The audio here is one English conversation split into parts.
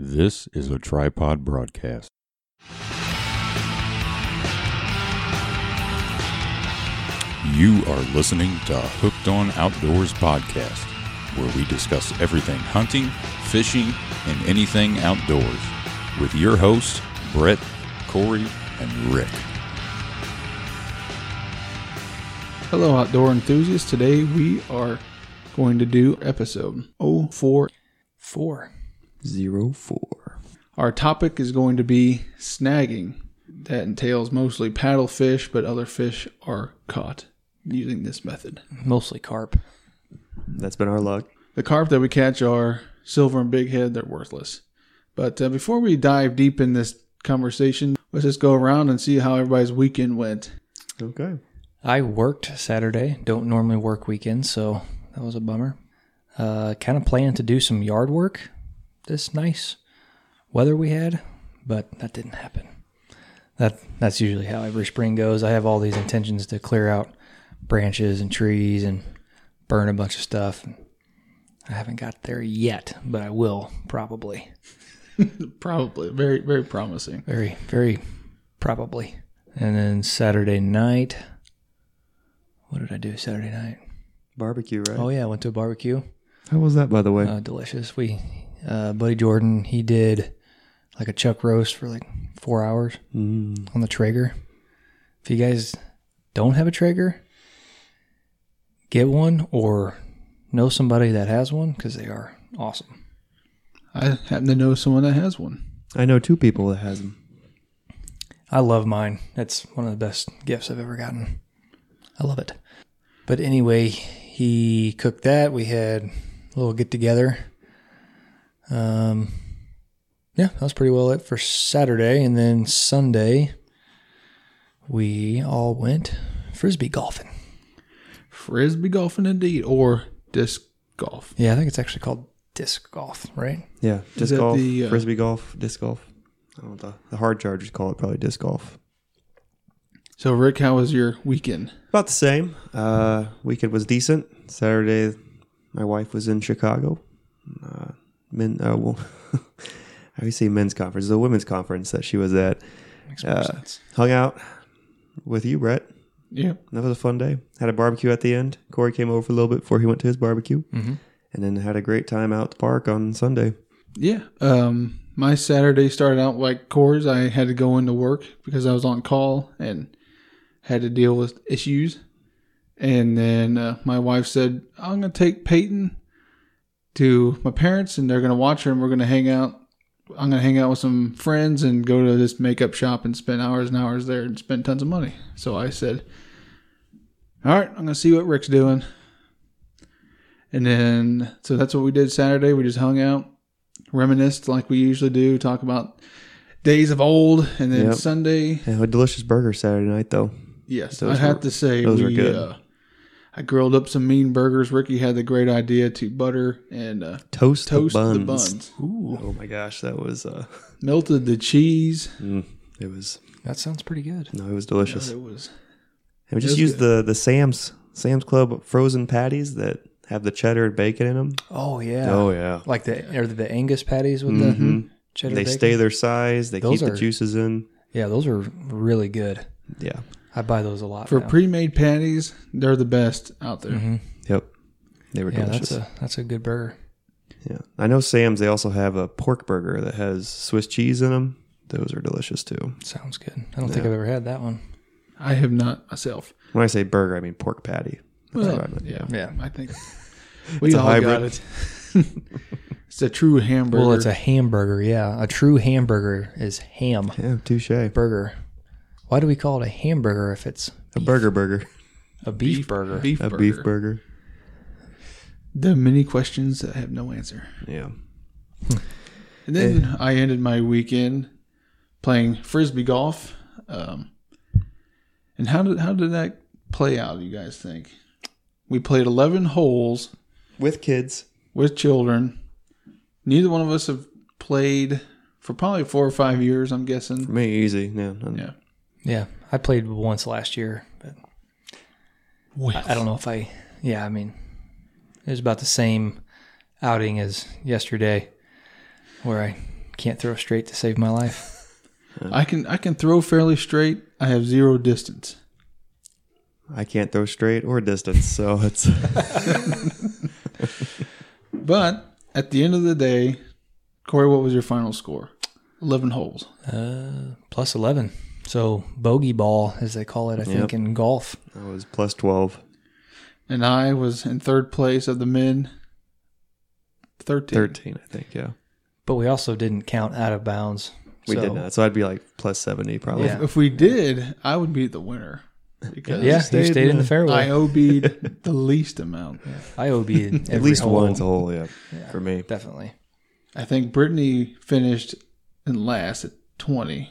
This is a tripod broadcast. You are listening to Hooked on Outdoors podcast, where we discuss everything hunting, fishing, and anything outdoors with your hosts, Brett, Corey, and Rick. Hello, outdoor enthusiasts. Today we are going to do episode 044. Four. Zero four. Our topic is going to be snagging. That entails mostly paddlefish, but other fish are caught using this method. Mostly carp. That's been our luck. The carp that we catch are silver and bighead, they're worthless. But uh, before we dive deep in this conversation, let's just go around and see how everybody's weekend went. Okay. I worked Saturday. Don't normally work weekends, so that was a bummer. Uh, kind of planned to do some yard work this nice weather we had, but that didn't happen. That that's usually how every spring goes. I have all these intentions to clear out branches and trees and burn a bunch of stuff. I haven't got there yet, but I will probably. Probably very, very promising. Very, very probably. And then Saturday night, what did I do Saturday night? Barbecue, right? Oh yeah, I went to a barbecue. How was that, by the way? Uh, delicious. We, uh, Buddy Jordan, he did like a chuck roast for like four hours mm. on the Traeger. If you guys don't have a Traeger, get one or know somebody that has one because they are awesome. I happen to know someone that has one. I know two people that has them. I love mine. It's one of the best gifts I've ever gotten. I love it. But anyway, he cooked that. We had a little get together. Um, yeah, that was pretty well it for Saturday. And then Sunday, we all went frisbee golfing. Frisbee golfing indeed, or disc golf. Yeah, I think it's actually called disc golf, right? Yeah, disc that golf, the, uh, frisbee golf, disc golf. I don't know the, the hard chargers call it, probably disc golf. So, Rick, how was your weekend? About the same. Uh, weekend was decent. Saturday, my wife was in Chicago. Uh, men, uh, well, how do you say men's conference? The women's conference that she was at. Makes more Uh, sense. Hung out with you, Brett. Yeah. That was a fun day. Had a barbecue at the end. Corey came over for a little bit before he went to his barbecue, Mm-hmm. and then had a great time out at the park on Sunday. Yeah. Um, my Saturday started out like Corey's. I had to go into work because I was on call and had to deal with issues. And then uh, my wife said, I'm going to take Peyton to my parents and they're going to watch her and we're going to hang out. I'm going to hang out with some friends and go to this makeup shop and spend hours and hours there and spend tons of money. So I said, All right, I'm going to see what Rick's doing. And then, so that's what we did Saturday. We just hung out reminisced like we usually do, talk about days of old, and then Yep. Sunday. Yeah, a delicious burger Saturday night though. Yes, Those I have were- to say those we. were good. Uh, I grilled up some mean burgers. Ricky had the great idea to butter and uh, Toast, toast the buns. the buns. Ooh. Oh my gosh, that was uh, Melted the cheese. mm, it was That sounds pretty good. no, it was delicious. It was And we just was used the the Sam's Sam's Club frozen patties that have the cheddar and bacon in them. Oh yeah. Oh yeah, Like the are the Angus patties with Mhm. the cheddar they bacon? stay their size. They Those keep are- the juices in. Yeah, those are really good. Yeah. I buy those a lot. for now. pre-made patties. They're the best out there. Mhm. Yep. They were Yeah, delicious. that's a that's a good burger. yeah. I know Sam's. They also have a pork burger that has Swiss cheese in them. Those are delicious too. Sounds good. I don't think I've ever had that one. I have not myself. When I say burger, I mean pork patty. That's Well, I meant. yeah, Yeah. I think we It's a all hybrid. got it. it's a true hamburger. Well, it's a hamburger. Yeah, a true hamburger is ham Yeah, touche. Burger. Why do we call it a hamburger if it's a burger burger. a beef, burger? beef A burger. beef burger. The many questions that have no answer. Yeah. And then I ended my weekend playing frisbee golf. Um, and how did how did that play out? You guys think? We played eleven holes With kids. with children. Neither one of us have played for probably four or five years. I'm guessing. For me, easy. Yeah. none- Yeah. Yeah, I played once last year, but I, I don't know if I. Yeah, I mean, it was about the same outing as yesterday, where I can't throw straight to save my life. I can I can throw fairly straight. I have zero distance. I can't throw straight or distance, so it's But at the end of the day, Corey, what was your final score? Eleven holes. Uh, plus 11. So bogey ball, as they call it, I think, Yep. in golf. I was plus twelve. And I was in third place of the men. Thirteen. Thirteen, I think, yeah. But we also didn't count out of bounds. We So- did not. So I'd be like plus seventy probably. Yeah. If we did, I would be the winner. Because Yeah, stayed you stayed in the in- fairway. I OB'd the least amount. I OB'd At least once a hole, yeah, Yeah, for me. Definitely. I think Brittany finished in last at 20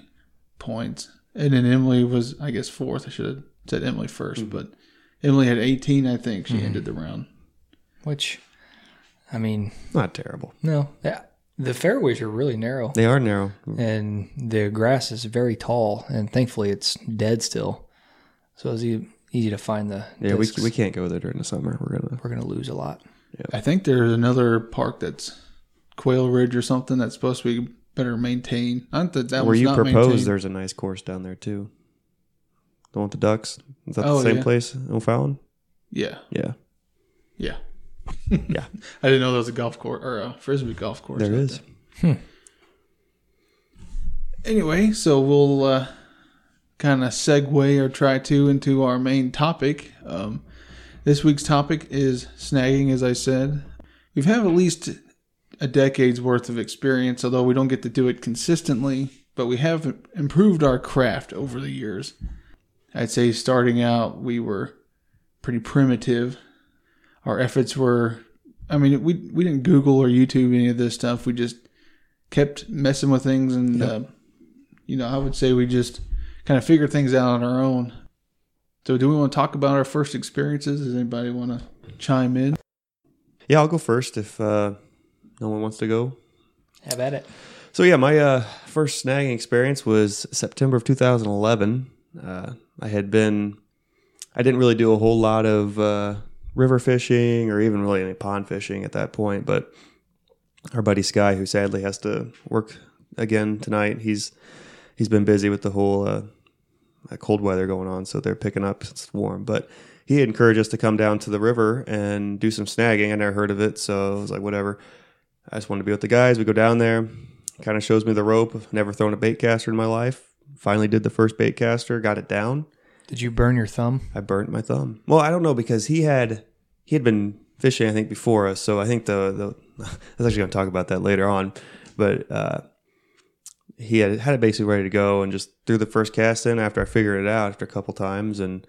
points. And then Emily was, I guess, fourth. I should have said Emily 1st mm-hmm. but Emily had 18, I think. She mm-hmm. ended the round. Which, I mean, Not terrible. no. Yeah, the fairways are really narrow. They are narrow. and the grass is very tall, and thankfully it's dead still, so it's easy to find the. Yeah, we, discs. we can't go there during the summer. We're gonna. We're gonna lose a lot. I think there's another park that's Quail Ridge or something that's supposed to be better maintained. Not that that Where was you not propose, maintained. there's a nice course down there too. The one with the ducks. Is that Oh, the same yeah. place in O'Fallon? Yeah, Yeah, yeah. yeah. I didn't know there was a golf course or a frisbee golf course. There out is. Anyway, so we'll uh, kind of segue or try to into our main topic. Um, this week's topic is snagging, as I said. We've had at least a decade's worth of experience, although we don't get to do it consistently, but we have improved our craft over the years. I'd say starting out, we were pretty primitive. Our efforts were, I mean, we, we didn't Google or YouTube any of this stuff. We just kept messing with things and uh, you know, I would say we just kind of figured things out on our own. So, do we want to talk about our first experiences? Does anybody want to chime in? Yeah, I'll go first if uh, no one wants to go. Have at it. So yeah, my uh, first snagging experience was September of 2011. Uh, I had been, I didn't really do a whole lot of uh, river fishing or even really any pond fishing at that point. But our buddy Sky, who sadly has to work again tonight, he's he's been busy with the whole uh, cold weather going on, so they're picking up. It's warm, but he encouraged us to come down to the river and do some snagging. I never heard of it, so I was like, whatever. I just wanted to be with the guys. We go down there. Kind of shows me the rope. I've never thrown a bait caster in my life. Finally did the first bait caster, got it down. Did you burn your thumb? I burnt my thumb. Well, I don't know because he had he had been fishing I think before us, so I think the the I was actually going to talk about that later on, but uh, he had had it basically ready to go and just threw the first cast in after I figured it out after a couple times and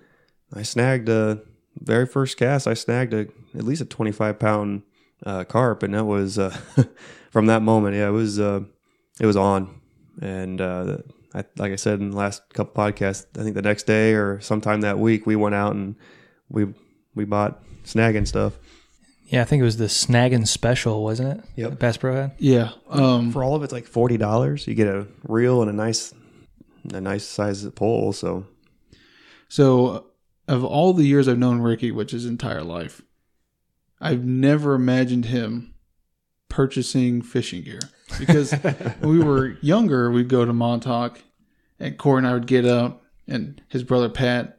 I snagged a very first cast. I snagged a at least a twenty five pound uh, carp, and that was uh, from that moment. Yeah, it was uh, it was on, and uh, I, like I said in the last couple podcasts, I think the next day or sometime that week we went out and we we bought snagging stuff. Yeah, I think it was the snagging special, wasn't it? Yep. that Bass Pro had. Yeah. Um, For all of it's like forty dollars. You get a reel and a nice a nice size pole. So so, of all the years I've known Ricky, which is his entire life, I've never imagined him purchasing fishing gear because when we were younger, we'd go to Montauk, and Corey and I would get up, and his brother Pat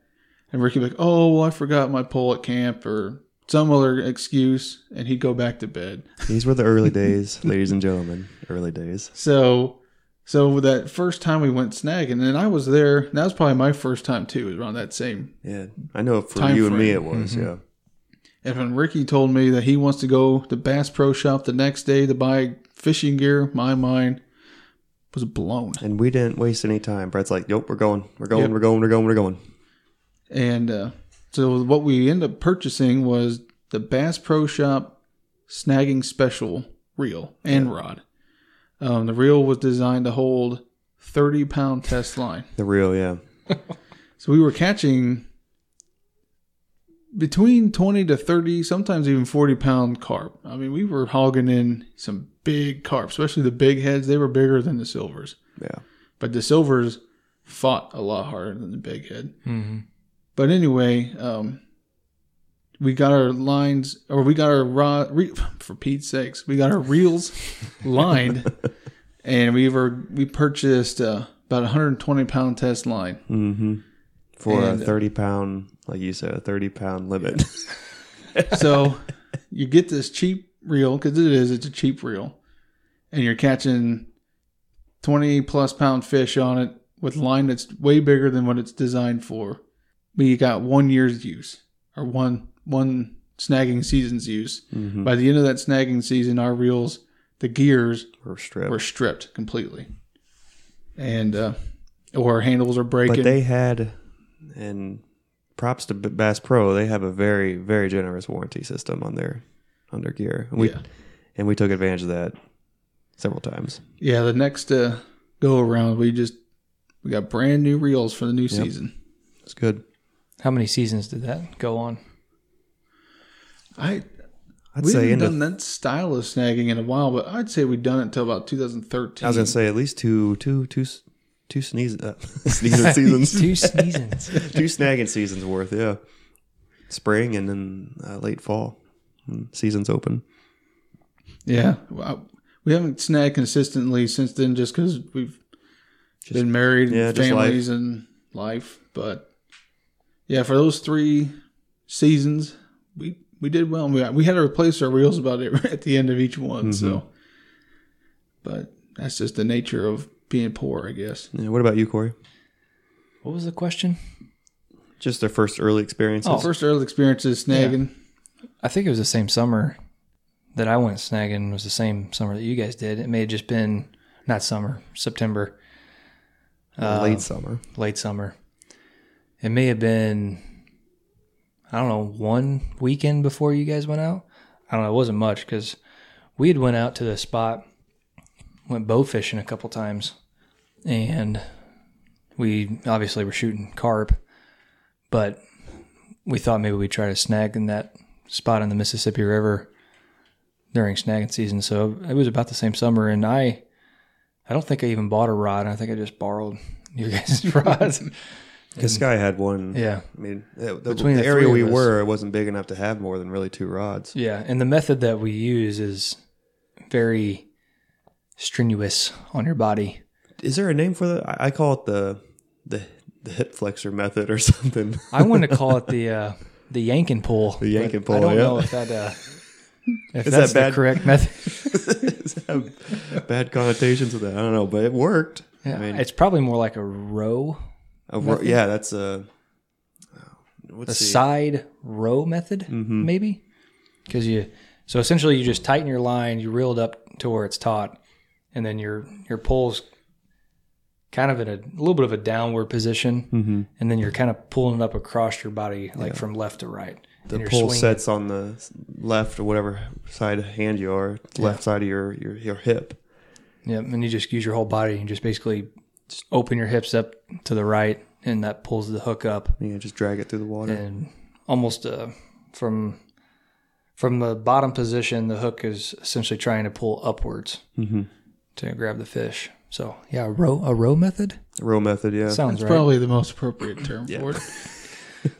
and Ricky would be like, "Oh, well, I forgot my pole at camp," or some other excuse, and he'd go back to bed. these were the early days, ladies and gentlemen. Early days. So, so that first time we went snagging, and I was there. That was probably my first time too. Was around that same. Yeah, I know for Time you and me it was. Mm-hmm. Yeah. And when Ricky told me that he wants to go to Bass Pro Shop the next day to buy fishing gear, my mind was blown. And we didn't waste any time. Brett's like, "Yep, we're going, we're going, Yep. we're going, we're going, we're going." And uh, so what we ended up purchasing was the Bass Pro Shop snagging special reel and rod. Um, the reel was designed to hold 30 pound test line. The reel, yeah. So we were catching between 20 to 30, sometimes even 40 pound carp. I mean, we were hogging in some big carp, especially the big heads. They were bigger than the silvers. Yeah. But the silvers fought a lot harder than the big head. Mm-hmm. But anyway, um, we got our lines, or we got our rod, re, for Pete's sakes, we got our reels lined and we were we purchased uh, about 120 pound test line. Mm-hmm. For And, a uh, 30 pound, like you said, a 30 pound limit. so you get this cheap reel because it is it's a cheap reel, and you're catching 20 plus pound fish on it with line that's way bigger than what it's designed for. But you got one year's use or one one snagging season's use. Mhm. By the end of that snagging season, our reels, the gears Or strip. were stripped completely, and uh, or handles are breaking. But they had, and props to Bass Pro, they have a very, very generous warranty system on their on their gear. And we, Yeah. and we took advantage of that several times. yeah, the next uh, go around, we just we got brand new reels for the new season. It's good. How many seasons did that go on? I I'd we say haven't into, done that style of snagging in a while, but I'd say we've done it until about 2013. I was gonna say at least two, two, two, s- two sneeze, uh, sneezing seasons, Two seasons. two snagging seasons worth. Yeah, spring and then uh, late fall. when Seasons open. yeah, well, we haven't snagged consistently since then, just because we've Just- been married, yeah, and just families, and life. But yeah, for those three seasons, we we did well. We we had to replace our reels about it at the end of each one. So, Mm-hmm. but that's just the nature of being poor, I guess. Yeah, what about you, Corey? What was the question? Just their first early experiences. Oh. First early experiences snagging. I think it was the same summer that I went snagging was the same summer that you guys did. It may have just been not summer, September, Uh, late summer. late summer. It may have been I don't know, one weekend before you guys went out. I don't know, it wasn't much cuz we had went out to the spot went bow fishing a couple times and we obviously were shooting carp, but we thought maybe we'd try to snag in that spot in the Mississippi River during snagging season. So it was about the same summer, and I, I don't think I even bought a rod. I think I just borrowed your guys' rods. This guy had one. yeah, I mean, the, the, Between the the area we us. were, it wasn't big enough to have more than really two rods. yeah. And the method that we use is very strenuous on your body. Is there a name for that? I, call it the the the hip flexor method or something. I wanted to call it the uh, the yank and pull. The yanking pull, I don't yeah. know if that uh, if Is that's that bad? the correct method. Bad connotations with that? I don't know, but it worked. Yeah, I mean, it's probably more like a row, a ro- yeah, that's a. A see. side row method, Mm-hmm. maybe. Because you, so essentially, you just tighten your line, you reel it up to where it's taut, and then your your pole's kind of in a, little bit of a downward position, Mm-hmm. and then you're kind of pulling up across your body, like from left to right. The pull swinging- sets on the left or whatever side hand you are, left side of your, your your hip. Yep, and you just use your whole body and just basically just open your hips up to the right, and that pulls the hook up. You know, just drag it through the water. and almost uh, from from the bottom position, the hook is essentially trying to pull upwards Mhm. To grab the fish. So yeah, a row a row method Row method, yeah. sounds That's right. probably the most appropriate term for it.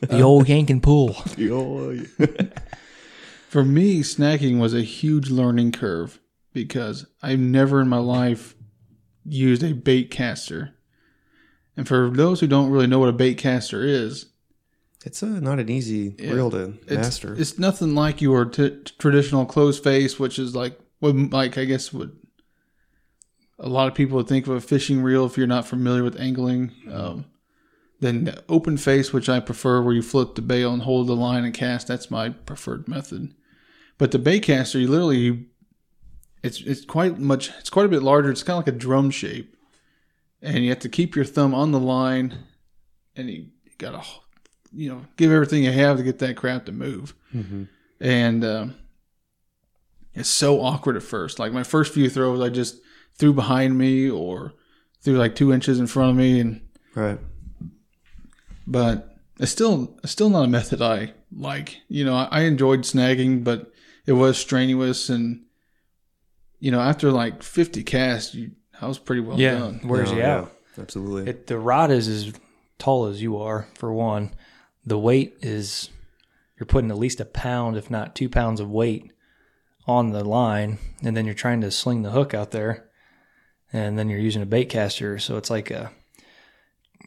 the old yank and pull. Oh, For me, snagging was a huge learning curve because I've never in my life used a bait caster. And for those who don't really know what a bait caster is, It's uh, not an easy Yeah. reel to it's, master. it's nothing like your t- traditional closed face, which is like what, like I guess what a lot of people would think of a fishing reel if you're not familiar with angling. Um, then the open face, which I prefer, where you flip the bail and hold the line and cast. That's my preferred method. But the bait caster, you literally, it's it's quite much. It's quite a bit larger. It's kind of like a drum shape, and you have to keep your thumb on the line, and you gotta, you know, give everything you have to get that crap to move. Mhm. And um, it's so awkward at first. Like my first few throws, I just threw behind me or threw like two inches in front of me, and Right. but it's still it's still not a method I like. You know, I, I enjoyed snagging, but it was strenuous, and you know, after like fifty casts, you, I was pretty well Yeah, done. where's No, he yeah. Absolutely. It, the rod is as tall as you are for one. The weight is you're putting at least a pound, if not two pounds of weight on the line, and then you're trying to sling the hook out there. And then you're using a bait caster. So it's like a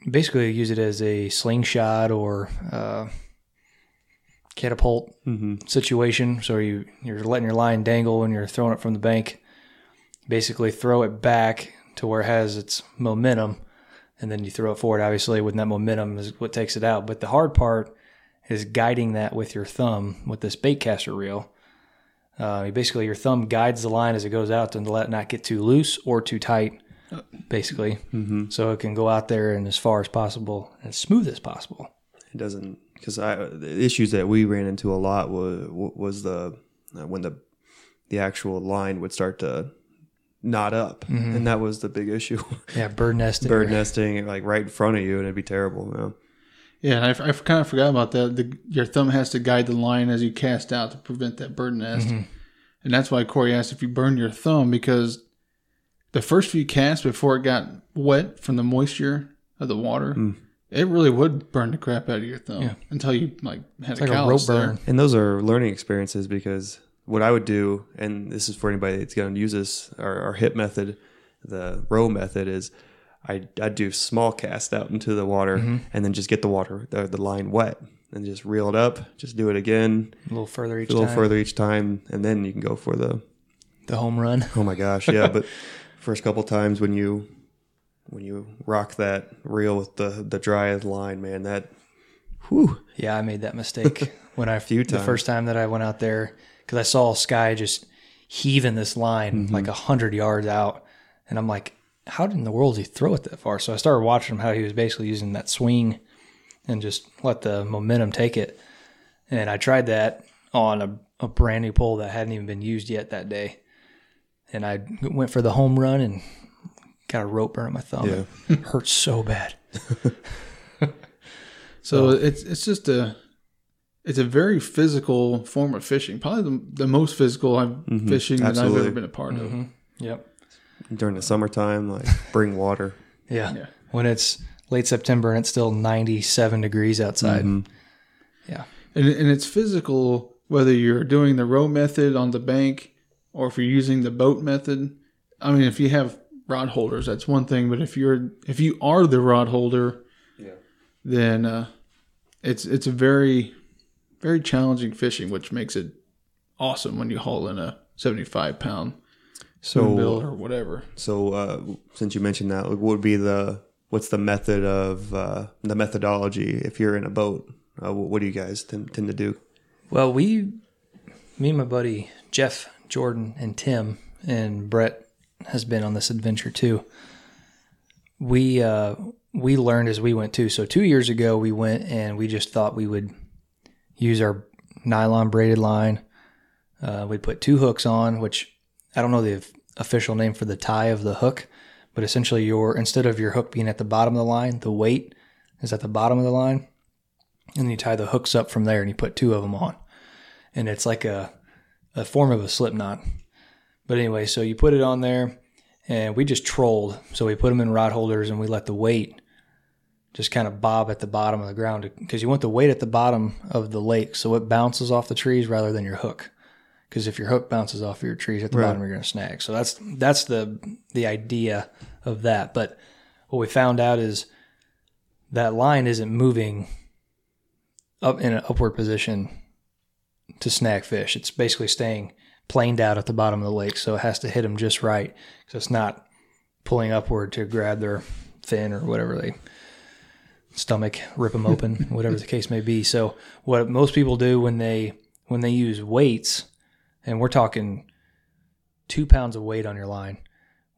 basically you use it as a slingshot or uh, catapult situation. So you you're letting your line dangle and you're throwing it from the bank. Basically, throw it back to where it has its momentum, and then you throw it forward. Obviously, with that momentum is what takes it out. But the hard part is guiding that with your thumb with this bait caster reel. Uh, basically, your thumb guides the line as it goes out to let it not get too loose or too tight. Basically, mm-hmm. so it can go out there and as far as possible and as smooth as possible. It doesn't because the issues that we ran into a lot was was the uh, when the the actual line would start to knot up, and that was the big issue. Yeah, bird nesting. Bird nesting like right in front of you, and it'd be terrible. You know? Yeah, and I, I kind of forgot about that. The, your thumb has to guide the line as you cast out to prevent that bird nest. Mm-hmm. And that's why Corey asked if you burn your thumb because the first few casts before it got wet from the moisture of the water, mm. it really would burn the crap out of your thumb Yeah. until you like had It's a like a rope there. burn. And those are learning experiences because what I would do, and this is for anybody that's going to use this, our, our hip method, the row method is I, I'd do small cast out into the water and then just get the water, the, the line wet and just reel it up, just do it again, A little further each time. a little time. further each time. And then you can go for the, The home run. oh my gosh. Yeah. but first couple times when you, when you rock that reel with the, the dry line, man, that, whew, Yeah, I made that mistake when I Few the times. first time that I went out there because I saw a Sky just heaving this line Mm-hmm. like a hundred yards out, and I'm like, how did in the world did he throw it that far? So I started watching him how he was basically using that swing and just let the momentum take it. And I tried that on a, a brand new pole that hadn't even been used yet that day, and I went for the home run and got a rope burn on my thumb. Yeah. It hurt so bad. So it's it's just a it's a very physical form of fishing. Probably the, the most physical I've mm-hmm. fishing that I've ever been a part of. Mm-hmm. Yep. During the summertime, like bring water. Yeah. Yeah. When it's late September and it's still 97 degrees outside. Yeah. And, and it's physical whether you're doing the row method on the bank or if you're using the boat method. I mean, if you have rod holders, that's one thing. But if you're if you are the rod holder, then uh, it's it's a very very challenging fishing, which makes it awesome when you haul in a 75 pound So, or whatever. so uh, since you mentioned that, what would be the what's the method of uh, the methodology if you're in a boat? Uh, what do you guys tend, tend to do? Well, we, me and my buddy Jeff, Jordan, and Tim, and Brett has been on this adventure too. We uh, we learned as we went too. So two years ago, we went and we just thought we would use our nylon braided line. Uh, we'd put two hooks on, which I don't know the official name for the tie of the hook, but essentially your instead of your hook being at the bottom of the line, the weight is at the bottom of the line, and then you tie the hooks up from there, and you put two of them on, and it's like a a form of a slip knot. But anyway, so you put it on there, and we just trolled. So we put them in rod holders, and we let the weight just kind of bob at the bottom of the ground because you want the weight at the bottom of the lake so it bounces off the trees rather than your hook. Because if your hook bounces off your trees at the Right. bottom, you're going to snag. So that's that's the the idea of that. But what we found out is that line isn't moving up in an upward position to snag fish. It's basically staying planed out at the bottom of the lake, so it has to hit them just right. So it's not pulling upward to grab their fin or whatever they stomach, rip them open, whatever the case may be. So what most people do when they when they use weights, and we're talking two pounds of weight on your line.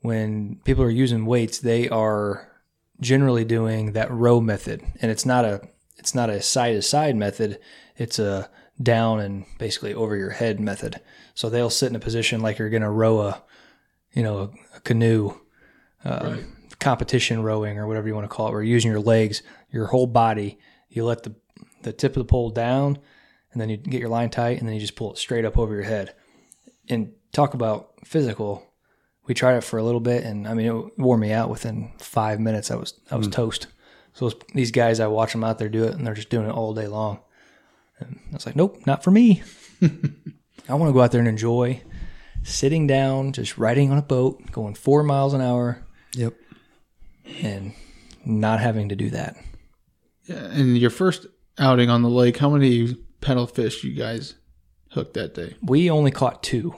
When people are using weights, they are generally doing that row method, and it's not a it's not a side to side method. It's a down and basically over your head method. So they'll sit in a position like you're going to row a, you know, a, a canoe, uh, competition rowing or whatever you want to call it, where you're using your legs, your whole body. You let the the tip of the pole down, and then you get your line tight, and then you just pull it straight up over your head. And talk about physical. We tried it for a little bit, and I mean, it wore me out within five minutes. I was I was hmm. toast. So those- these guys, I watch them out there do it, and they're just doing it all day long. And I was like, nope, not for me. I want to go out there and enjoy sitting down, just riding on a boat, going four miles an hour, Yep. and not having to do that. Yeah, and your first outing on the lake, how many paddlefish you guys hooked that day? We only caught two.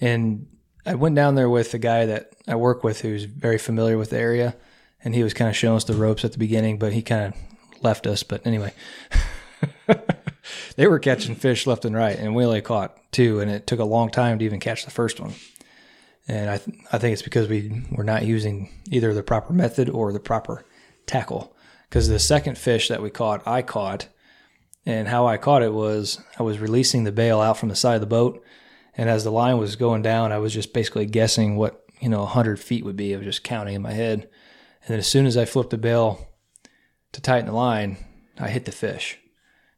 And I went down there with a guy that I work with who's very familiar with the area. And he was kind of showing us the ropes at the beginning, but he kind of left us. But anyway, they were catching fish left and right, and we only caught two. And it took a long time to even catch the first one. And I, th- I think it's because we were not using either the proper method or the proper tackle. Because the second fish that we caught, I caught. And how I caught it was I was releasing the bail out from the side of the boat. And as the line was going down, I was just basically guessing what, you know, 100 feet would be. I was just counting in my head. And then as soon as I flipped the bail to tighten the line, I hit the fish.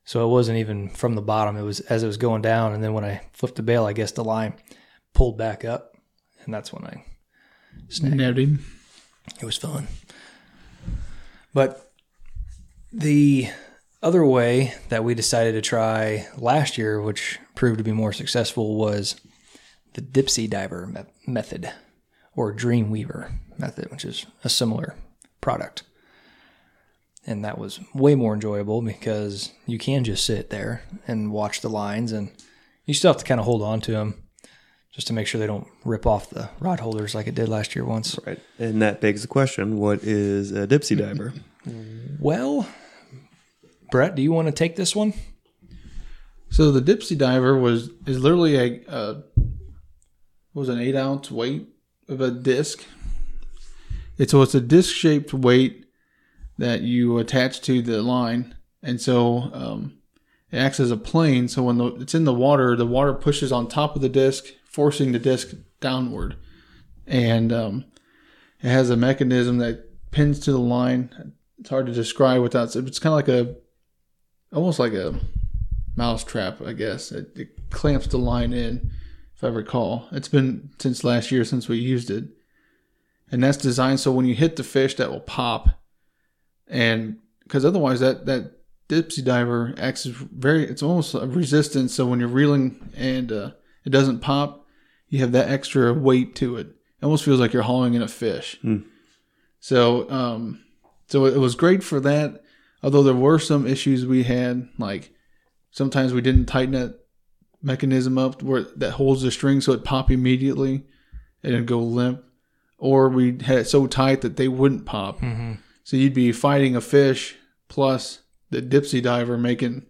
So it wasn't even from the bottom. It was as it was going down. And then when I flipped the bail, I guess the line pulled back up. And that's when I snagged him. it was fun. But the other way that we decided to try last year, which proved to be more successful, was the Dipsy Diver me- method or Dreamweaver method, which is a similar product. And that was way more enjoyable because you can just sit there and watch the lines, and you still have to kind of hold on to them just to make sure they don't rip off the rod holders like it did last year once. Right. And that begs the question what is a dipsy diver? Well, Brett, do you want to take this one? So the Dipsy Diver was is literally a was an eight ounce weight of a disc. It's so it's a disc shaped weight that you attach to the line, and so um, it acts as a plane. So when the, it's in the water, the water pushes on top of the disc, forcing the disc downward, and um, it has a mechanism that pins to the line. It's hard to describe without. It's kind of like a almost like a mouse trap, I guess. It, it clamps the line in, if I recall. It's been since last year since we used it. And that's designed so when you hit the fish, that will pop. And because otherwise, that, that dipsy diver acts as very, it's almost a resistance. So when you're reeling and uh, it doesn't pop, you have that extra weight to it. It almost feels like you're hauling in a fish. So, um, so it was great for that. Although there were some issues we had, like sometimes we didn't tighten that mechanism up where that holds the string so it pop immediately and it'd go limp, or we had it so tight that they wouldn't pop. Mm-hmm. So you'd be fighting a fish plus the dipsy diver making,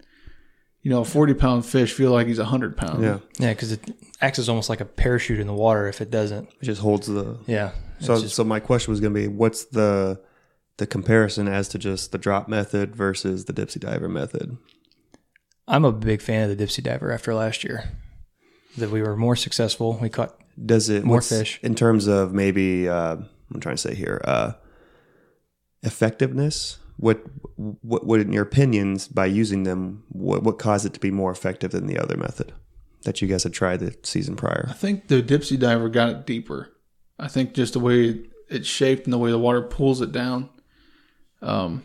you know, a forty pound fish feel like he's a hundred pounds. Yeah. Yeah, because it acts as almost like a parachute in the water if it doesn't. It just holds the. Yeah. So, just- so my question was going to be, what's the the comparison as to just the drop method versus the dipsy diver method? I'm a big fan of the Dipsy Diver after last year. That we were more successful. We caught Does it More fish. in terms of maybe? Uh, I'm trying to say here, uh, effectiveness. What what what in your opinions by using them? What what caused it to be more effective than the other method that you guys had tried the season prior? I think the dipsy diver got it deeper. I think just the way it's shaped and the way the water pulls it down, um,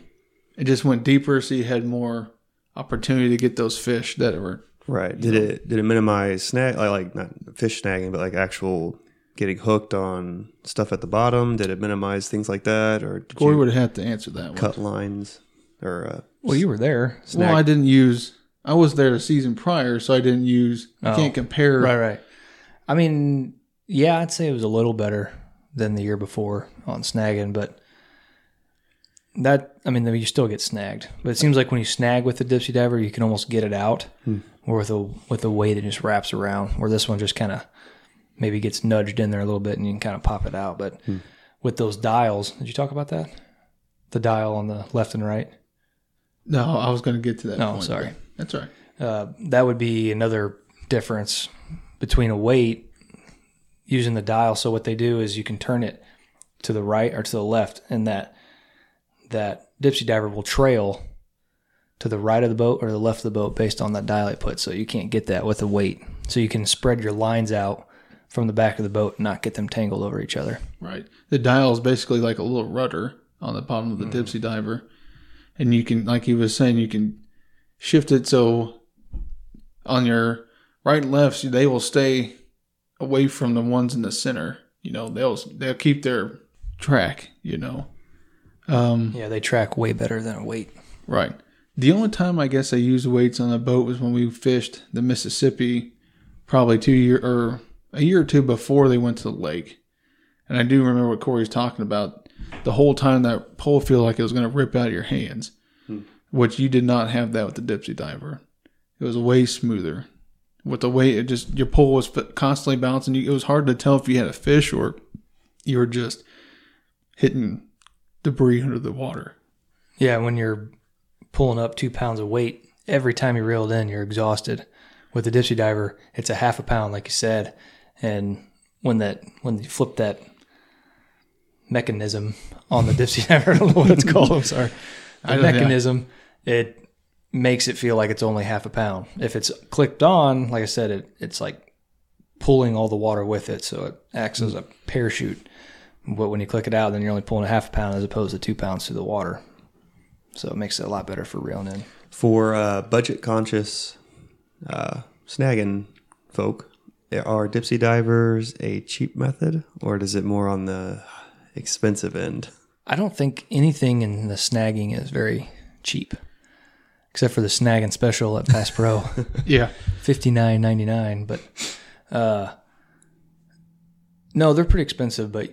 it just went deeper, so you had more opportunity to get those fish that were. Right. Did it did it minimize snag like, like not fish snagging, but like actual getting hooked on stuff at the bottom? Did it minimize things like that, or did Corey you would have to answer that one. cut lines or uh, well, you were there. snag? Well, I didn't use. I was there the season prior, so I didn't use. I Oh. can't compare. Right, right. I mean, yeah, I'd say it was a little better than the year before on snagging, but that I mean, you still get snagged. But it seems like when you snag with the dipsy diver, you can almost get it out, or with a with a weight that just wraps around. Where this one just kind of maybe gets nudged in there a little bit, and you can kind of pop it out. But with those dials, did you talk about that? The dial on the left and right. No, I was going to get to that. Oh, point, sorry. That's all right. Uh, that would be another difference between a weight using the dial. So what they do is you can turn it to the right or to the left, and that that dipsy diver will trail to the right of the boat or the left of the boat based on that dial it put. So you can't get that with a weight. So you can spread your lines out from the back of the boat and not get them tangled over each other. Right. The dial is basically like a little rudder on the bottom of the mm-hmm. dipsy diver, and you can, like he was saying, you can shift it so on your right and left they will stay away from the ones in the center. You know, they'll they'll keep their track. You know, um, Yeah, they track way better than a weight. right. The only time I guess I used weights on a boat was when we fished the Mississippi, probably two year or a year or two before they went to the lake. And I do remember what Corey's talking about. The whole time that pole feel like it was going to rip out of your hands, which you did not have that with the Dipsy Diver. It was way smoother. With the weight, it just your pole was constantly bouncing. It was hard to tell if you had a fish or you were just hitting debris under the water. Yeah, when you're pulling up two pounds of weight, every time you reel it in, you're exhausted. With the dipsy diver, it's a half a pound, like you said, and when that when you flip that mechanism on the dipsy diver, I don't know what it's called. I'm sorry. The mechanism it makes it feel like it's only half a pound. If it's clicked on, like I said, it it's like pulling all the water with it, so it acts as a parachute. But when you click it out, then you're only pulling a half a pound as opposed to two pounds through the water. So it makes it a lot better for reeling in. For uh, budget conscious uh, snagging folk, are dipsy divers a cheap method or is it more on the expensive end? I don't think anything in the snagging is very cheap, except for the snagging special at Bass Pro, Yeah. fifty nine ninety nine. But uh, no, they're pretty expensive, but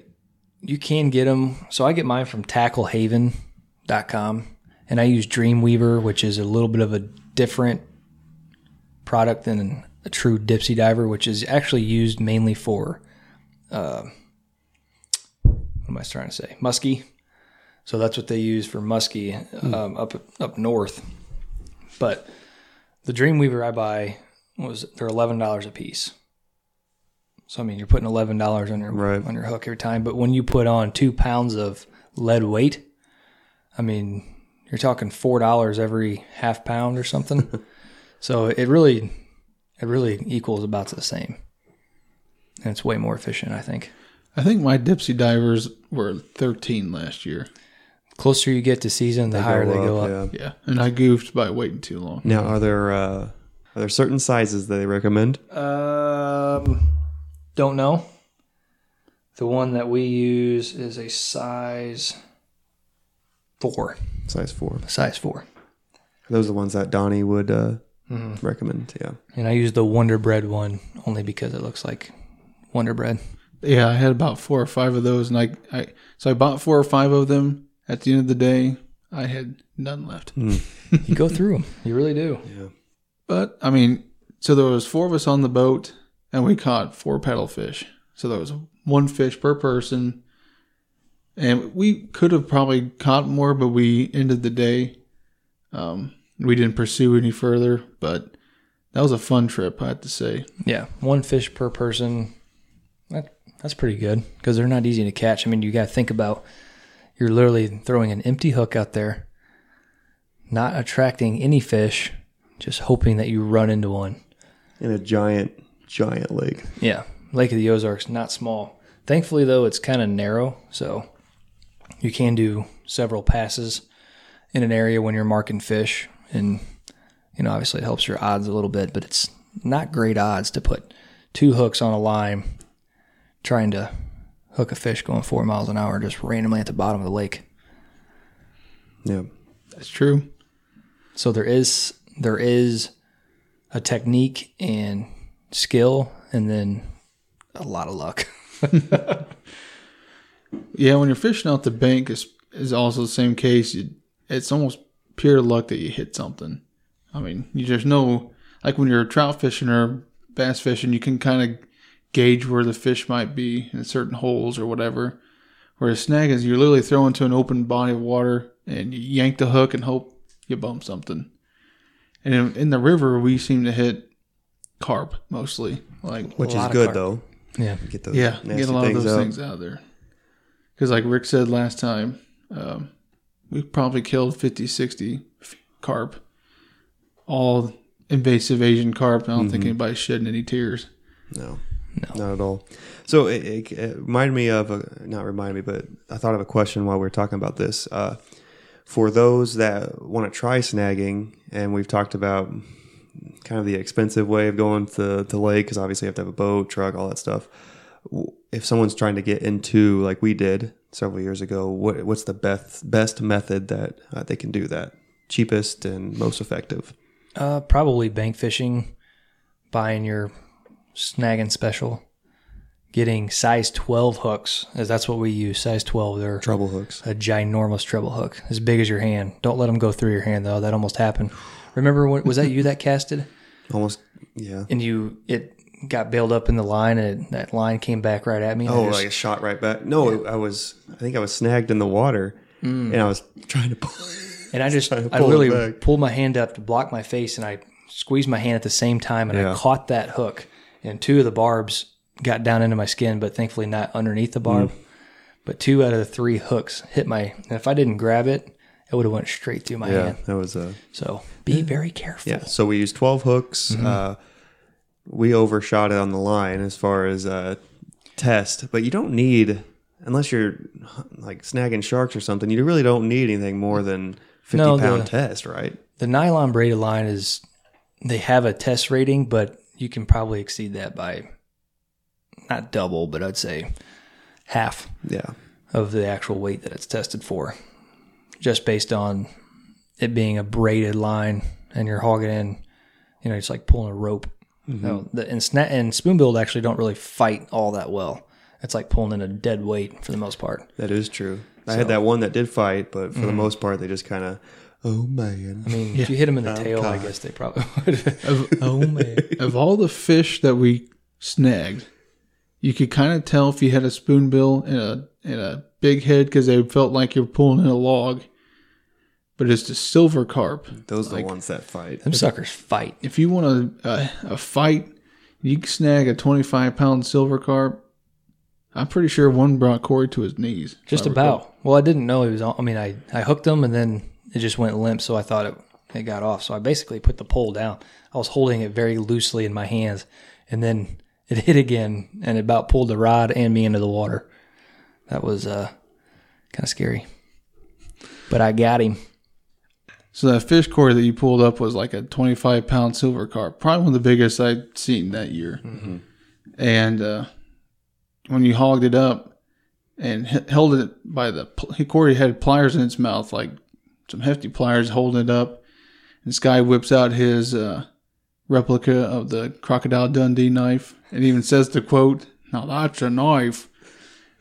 you can get them. So I get mine from TackleHaven.com, and I use Dreamweaver, which is a little bit of a different product than a true dipsy diver, which is actually used mainly for uh, what am I trying to say? Muskie. So that's what they use for muskie um, up up north. But the Dreamweaver I buy was they're eleven dollars a piece. So I mean, you're putting eleven dollars on your Right. on your hook every time. But when you put on two pounds of lead weight, I mean, you're talking four dollars every half pound or something. so it really, it really equals about the same, and it's way more efficient, I think. I think my Dipsy divers were 13 last year. Closer you get to season, the higher they go up. yeah. Yeah. And I goofed by waiting too long. Now, are there uh, are there certain sizes that they recommend? Um, don't know. The one that we use is a size four. Size four. Size four. Those are the ones that Donnie would uh, Mm-hmm. recommend. Yeah. And I use the Wonder Bread one only because it looks like Wonder Bread. Yeah, I had about four or five of those, and I, I so I bought four or five of them. At the end of the day, I had none left. You go through them. You really do. Yeah. But I mean, so there was four of us on the boat, and we caught four paddlefish. So that was one fish per person, and we could have probably caught more, but we ended the day. Um, we didn't pursue any further, but that was a fun trip, I have to say. Yeah, one fish per person. That, that's pretty good because they're not easy to catch. I mean, you got to think about you're literally throwing an empty hook out there, not attracting any fish, just hoping that you run into one. In a giant, giant lake. Yeah, Lake of the Ozarks, not small. Thankfully, though, it's kind of narrow, so you can do several passes in an area when you're marking fish, and you know, obviously, it helps your odds a little bit, but it's not great odds to put two hooks on a line trying to hook a fish going four miles an hour just randomly at the bottom of the lake. Yeah. That's true. So there is there is a technique and skill, and then a lot of luck. Yeah, when you're fishing out the bank is is also the same case. You, it's almost pure luck that you hit something. I mean, you just know, like when you're trout fishing or bass fishing, you can kind of gauge where the fish might be in certain holes or whatever. Whereas snag is you're literally throw into an open body of water and you yank the hook and hope you bump something. And in, in the river, we seem to hit carp mostly. Like Which A lot is of good carp. though. yeah, Get those yeah, nasty get a lot of those out. things out of there. Because, like Rick said last time, um, we probably killed 50, 60 carp. All invasive Asian carp. I don't think anybody's shedding any tears. No. No. Not at all. So it, it, it reminded me of a not remind me, but I thought of a question while we were talking about this. Uh, for those that want to try snagging, and we've talked about kind of the expensive way of going to the lake because obviously you have to have a boat, truck, all that stuff. If someone's trying to get into like we did several years ago. What what's the best best method that uh, they can do that? Cheapest and most effective. Uh, probably bank fishing, buying your snagging special, getting size 12 hooks, as that's what we use. Size 12. They're treble hooks. a ginormous treble hook, as big as your hand. Don't let them go through your hand though. That almost happened. Remember when was that you that casted Almost yeah. and you it got bailed up in the line and it, that line came back right at me. Oh, just- like a shot right back. No, I was. I think I was snagged in the water, and I was trying to pull. And I just, I pull literally pulled my hand up to block my face, and I squeezed my hand at the same time, and I caught that hook, and two of the barbs got down into my skin, but thankfully not underneath the barb. Mm. But two out of the three hooks hit my, and if I didn't grab it, it would have went straight through my Yeah, hand. that was a. So be very careful. Yeah. So we used 12 hooks. Mm-hmm. Uh, we overshot it on the line as far as uh, test, but you don't need, unless you're like snagging sharks or something, you really don't need anything more than 50 No, pound the- test, right? The nylon braided line is, they have a test rating, but you can probably exceed that by not double, but I'd say half. Yeah. of the actual weight that it's tested for, just based on it being a braided line and you're hogging in, you know, it's like pulling a rope. No, the, and, sna- and spoonbill actually don't really fight all that well. It's like pulling in a dead weight for the most part. That is true. I had that one that did fight, but for Mm-hmm. the most part, they just kind of, oh man. I mean, if you hit them in the tail, I guess they probably would. oh man! of all the fish that we snagged, you could kind of tell if you had a spoonbill and a and a big head because they felt like you're pulling in a log. But it's the silver carp. Those are like- the ones that fight. Them suckers fight. If you want a, a a fight, you can snag a 25 pound silver carp. I'm pretty sure one brought Corey to his knees. Just I recall. about. Well, I didn't know he was on. I mean, I, I hooked him and then it just went limp, so I thought it, it got off. So I basically put the pole down. I was holding it very loosely in my hands, and then it hit again and it about pulled the rod and me into the water. That was uh, kind of scary. But I got him. So that fish core that you pulled up was like a 25 pound silver carp, probably one of the biggest I'd seen that year. And uh, when you hogged it up and h- held it by the, pl- Corey had pliers in its mouth, like some hefty pliers holding it up. And this guy whips out his uh, replica of the Crocodile Dundee knife and even says the quote, Now that's a knife.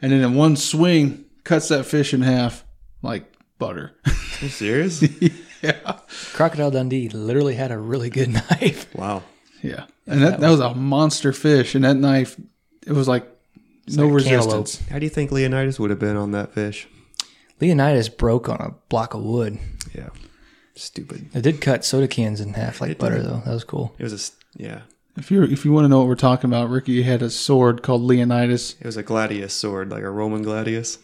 And then in one swing, cuts that fish in half like butter. Are you serious? yeah. Crocodile Dundee literally had a really good knife. wow. Yeah, and that, that was a monster fish, and that knife, it was like no like resistance. How do you think Leonidas would have been on that fish? Leonidas broke on a block of wood. Yeah. Stupid. It did cut soda cans in half like It butter, did. though. That was cool. It was a, s- yeah. If you if you want to know what we're talking about, Ricky had a sword called Leonidas. It was a gladius sword, like a Roman gladius.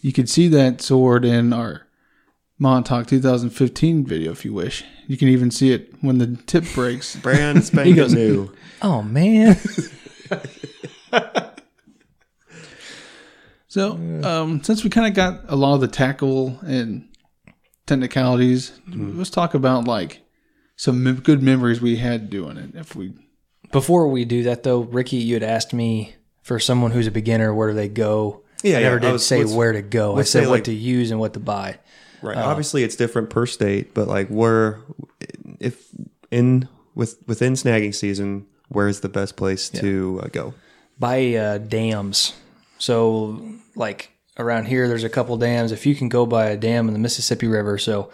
You could see that sword in our Montauk 2015 video if you wish. You can even see it when the tip breaks. Brand spanking goes- new. Oh, man. So, um, since we kind of got a lot of the tackle and technicalities, let's talk about like some mem- good memories we had doing it. If we Before we do that, though, Ricky, you had asked me for someone who's a beginner, where do they go? Yeah, I yeah, never I did was- say where to go. I said say, what like- to use and what to buy. Right. Obviously, it's different per state, but like where, if in with within snagging season, where is the best place to uh, go? By uh, dams. So, like around here, there's a couple dams. If you can go by a dam in the Mississippi River, so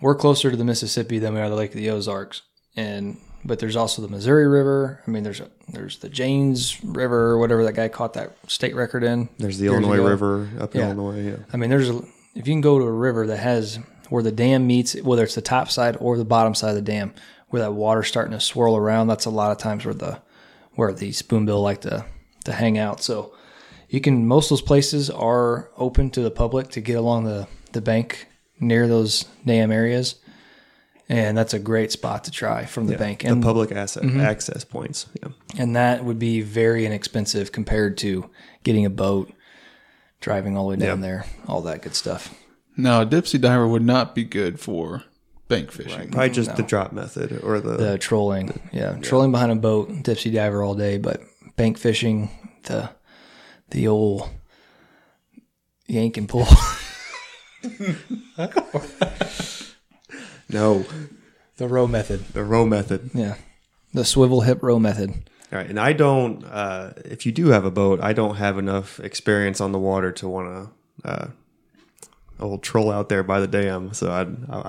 we're closer to the Mississippi than we are the Lake of the Ozarks, and but there's also the Missouri River. I mean, there's a, there's the James River, whatever that guy caught that state record in. There's the Illinois ago. River up in Yeah. Illinois. Yeah. I mean, there's a, if you can go to a river that has where the dam meets, whether it's the top side or the bottom side of the dam, where that water's starting to swirl around. That's a lot of times where the where the spoonbill like to to hang out. So you can most of those places are open to the public to get along the the bank near those dam areas, and that's a great spot to try from the bank. The And public asset Mm-hmm. access points. Yeah. and that would be very inexpensive compared to getting a boat, driving all the way down Yeah. there, all that good stuff. Now, a dipsy diver would not be good for bank fishing. Probably just the drop method or the, the trolling. Yeah, trolling behind a boat, dipsy diver all day, but bank fishing, the the old yank and pull. No, the row method. the row method. Yeah. The swivel hip row method. All right, and I don't. Uh, if you do have a boat, I don't have enough experience on the water to want to uh, old troll out there by the dam. So I,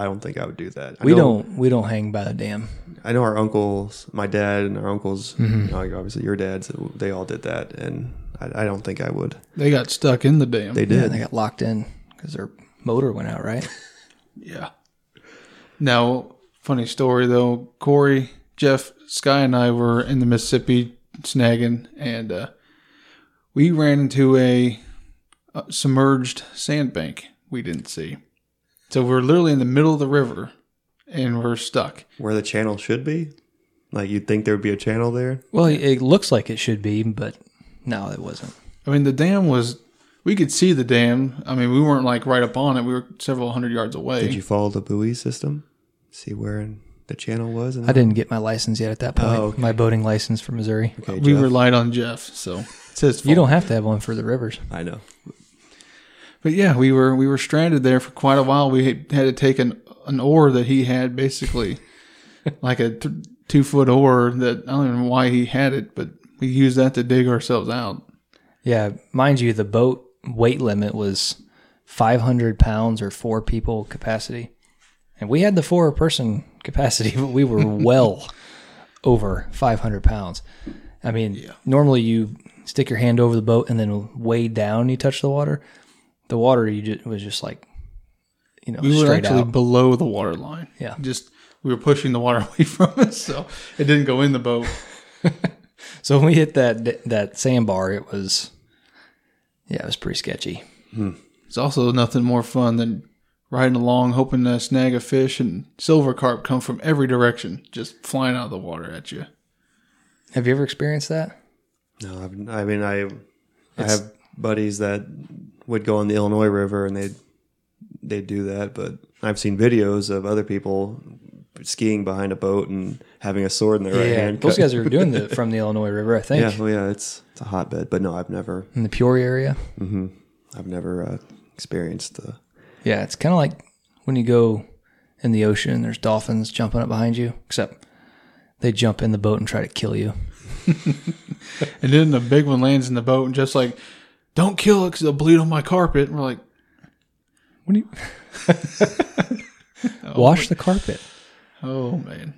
I don't think I would do that. I We don't we don't hang by the dam. I know our uncles, my dad and our uncles, Mm-hmm. you know, obviously your dads, they all did that, and I, I don't think I would. They got stuck in the dam. They Yeah, did. they got locked in because their motor went out, right? Yeah. Now, funny story though. Corey, Jeff, Sky, and I were in the Mississippi snagging, and uh, we ran into a, uh submerged sandbank we didn't see. So we're literally in the middle of the river, and we're stuck. Where the channel should be, like you'd think there would be a channel there. Well, it looks like it should be, but no, it wasn't. I mean, the dam was. We could see the dam. I mean, we weren't like right up on it. We were several hundred yards away. Did you follow the buoy system? See where the channel was? And I didn't get my license yet at that point. Oh, okay. My boating license for Missouri. Okay, uh, we Jeff. relied on Jeff, so it's his fault. You don't have to have one for the rivers. I know. But yeah, we were we were stranded there for quite a while. We had to take an an oar that he had, basically like a th- two foot oar that I don't even know why he had it, but we used that to dig ourselves out. Yeah, mind you, the boat weight limit was 500 pounds or four people capacity. And we had the four person capacity, but we were well over 500 pounds. I mean, normally you stick your hand over the boat and then way down you touch the water. The water you just, was just like, you know, We were actually out. below the water line. Yeah. just we were pushing the water away from us, so it didn't go in the boat. So when we hit that that sandbar, it was, yeah, it was pretty sketchy. Hmm. It's also nothing more fun than riding along, hoping to snag a fish, and silver carp come from every direction, just flying out of the water at you. Have you ever experienced that? No, I've, I mean, I I have buddies that would go on the Illinois River and they'd they'd do that, but I've seen videos of other people skiing behind a boat and having a sword in their right hand. those guys are doing it from the Illinois River, I think, Yeah, well, yeah, it's it's a hotbed, but no, I've never in the Peoria area. I've never uh, experienced the. Yeah, it's kind of like when you go in the ocean there's dolphins jumping up behind you, except they jump in the boat and try to kill you. And then the big one lands in the boat and just like, don't kill it because it'll bleed on my carpet. And we're like, What do you oh wash the carpet? oh man.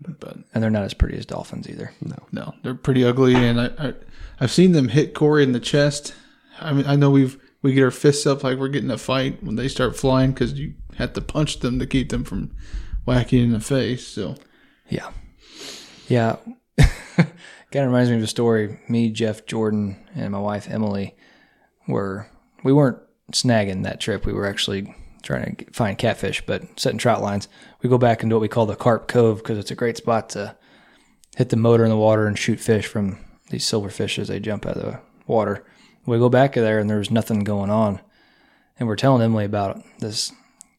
But And they're not as pretty as dolphins either. no, they're pretty ugly. And I, I, I've seen them hit Corey in the chest. I mean, I know we've, we get our fists up like we're getting a fight when they start flying because you have to punch them to keep them from whacking in the face. So Yeah, yeah. kind of reminds me of a story. Me, Jeff, Jordan, and my wife Emily were we weren't snagging that trip. We were actually trying to find catfish, but setting trout lines. We go back into what we call the Carp Cove because it's a great spot to hit the motor in the water and shoot fish from these silverfish as they jump out of the water. We go back there and there's nothing going on, and we're telling Emily about this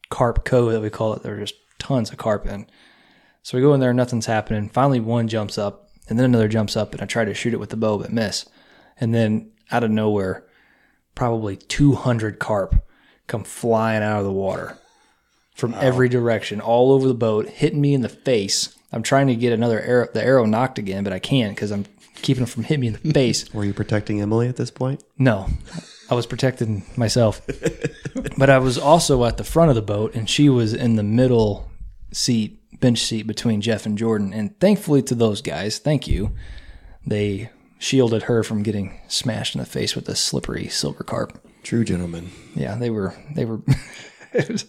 Carp Cove that we call it. There are just tons of carp in. So we go in there, nothing's happening. Finally, one jumps up, and then another jumps up, and I try to shoot it with the bow, but miss. And then out of nowhere, probably 200 carp come flying out of the water from every direction, all over the boat, hitting me in the face. I'm trying to get another arrow, the arrow nocked again, but I can't because I'm keeping them from hitting me in the face. Were you protecting Emily at this point? No, I was protecting myself. but I was also at the front of the boat, and she was in the middle seat, bench seat between Jeff and Jordan. And thankfully to those guys, thank you, they shielded her from getting smashed in the face with a slippery silver carp. True gentlemen. Yeah, they were, they were, it was,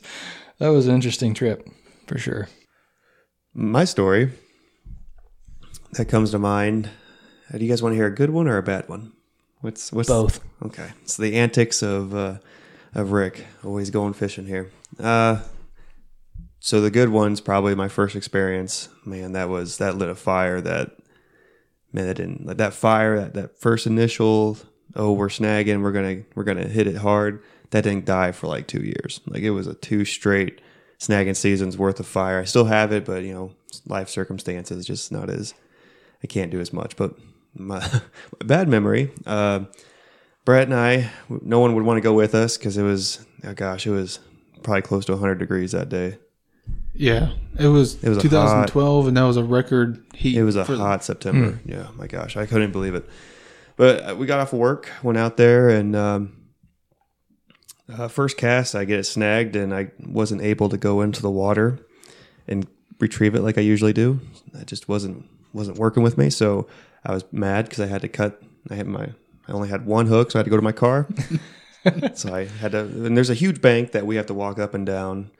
that was an interesting trip for sure. My story that comes to mind. Uh, Do you guys want to hear a good one or a bad one? What's what's Both. Okay, so the antics of uh, of Rick always going fishing here. Uh, so the good one's probably my first experience. Man, that was that lit a fire that man that didn't like that fire that that first initial oh we're snagging we're gonna we're gonna hit it hard that didn't die for like two years like it was a two straight snagging seasons worth of fire i still have it but you know life circumstances just not as i can't do as much but my, my bad memory uh Brett and I, no one would want to go with us because it was, oh gosh, it was probably close to 100 degrees that day. Yeah, it was, It was a 2012, and that was a record heat. It was a hot September. Yeah, my gosh, I couldn't believe it. But uh, we got off of work, went out there, and um, uh, first cast, I get it snagged, and I wasn't able to go into the water and retrieve it like I usually do. That just wasn't wasn't working with me. So I was mad because I had to cut. I had my I only had one hook, so I had to go to my car. so I had to. And there's a huge bank that we have to walk up and down.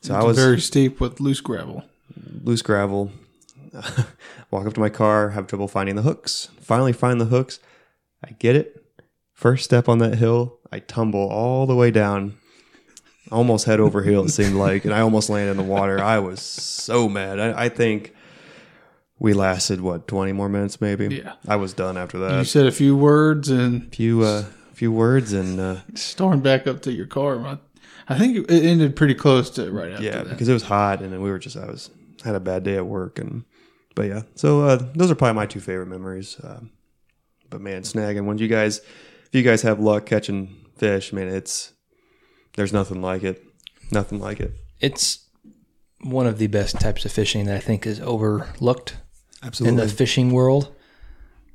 So I was very steep with loose gravel. loose gravel. Walk up to my car, have trouble finding the hooks. Finally find the hooks. I get it. First step on that hill, I tumble all the way down. Almost head over heel, it seemed like, and I almost landed in the water. I was so mad. I, I think we lasted what twenty more minutes, maybe. Yeah. I was done after that. you said a few words and few uh, a few words and uh, stormed back up to your car. I, I think it ended pretty close to right after yeah, that. because it was hot and then we were just I was had a bad day at work and but yeah, so uh, those are probably my two favorite memories. Um, but man, snagging when you guys if you guys have luck catching fish, man, it's there's nothing like it, nothing like it. It's one of the best types of fishing that I think is overlooked Absolutely. in the fishing world.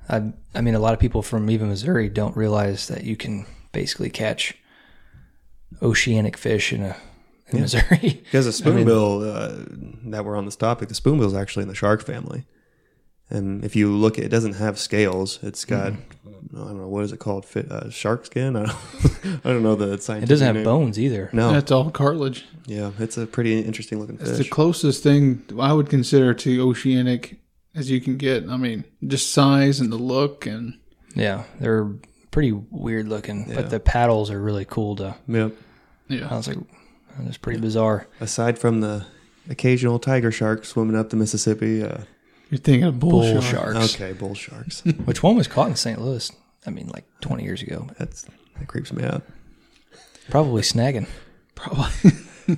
I, I mean, a lot of people from even Missouri don't realize that you can basically catch oceanic fish in a in Missouri. Because the spoonbill uh, that we're on this topic, the spoonbill is actually in the shark family. And if you look, it doesn't have scales. It's got Mm-hmm. I don't know what is it called, Fit, uh, shark skin. I don't, I don't know the scientific. It doesn't have name. bones either. No, That's all cartilage. yeah, it's a pretty interesting looking fish. It's the closest thing I would consider to oceanic as you can get. I mean, just size and the look and Yeah, they're pretty weird looking, Yeah. but the paddles are really cool. To Yep. Yeah. I yeah. was like, that's pretty bizarre. Aside from the occasional tiger shark swimming up the Mississippi, uh, You're thinking of bull, Bull shark. sharks, okay, bull sharks. which one was caught in St. Louis. I mean, like 20 years ago. That's that creeps me out. Probably snagging. Probably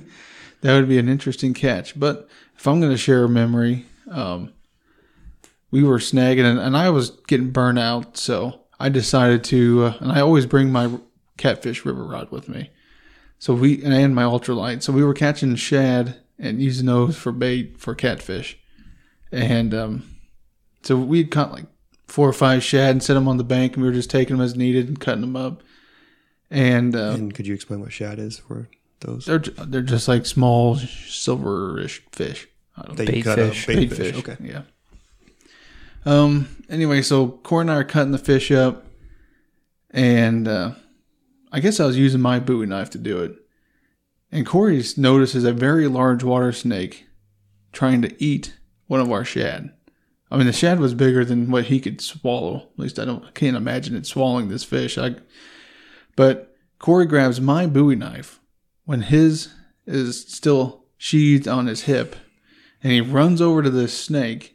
that would be an interesting catch. But if I'm going to share a memory, um, we were snagging and, and I was getting burned out, so I decided to. Uh, and I always bring my catfish river rod with me. So we and my ultralight. So we were catching shad and using those for bait for catfish, and um, so we'd caught like four or five shad and set them on the bank, and we were just taking them as needed and cutting them up. And uh, And could you explain what shad is for those? they're they're just like small silverish fish. I don't know. That you Bait cut up? fish. Bait, Bait fish. fish. Okay. Yeah. Um. Anyway, so Corey and I are cutting the fish up, and uh, I guess I was using my Bowie knife to do it. And Corey notices a very large water snake trying to eat one of our shad. I mean, the shad was bigger than what he could swallow. At least I don't I can't imagine it swallowing this fish. I, but Corey grabs my Bowie knife when his is still sheathed on his hip, and he runs over to this snake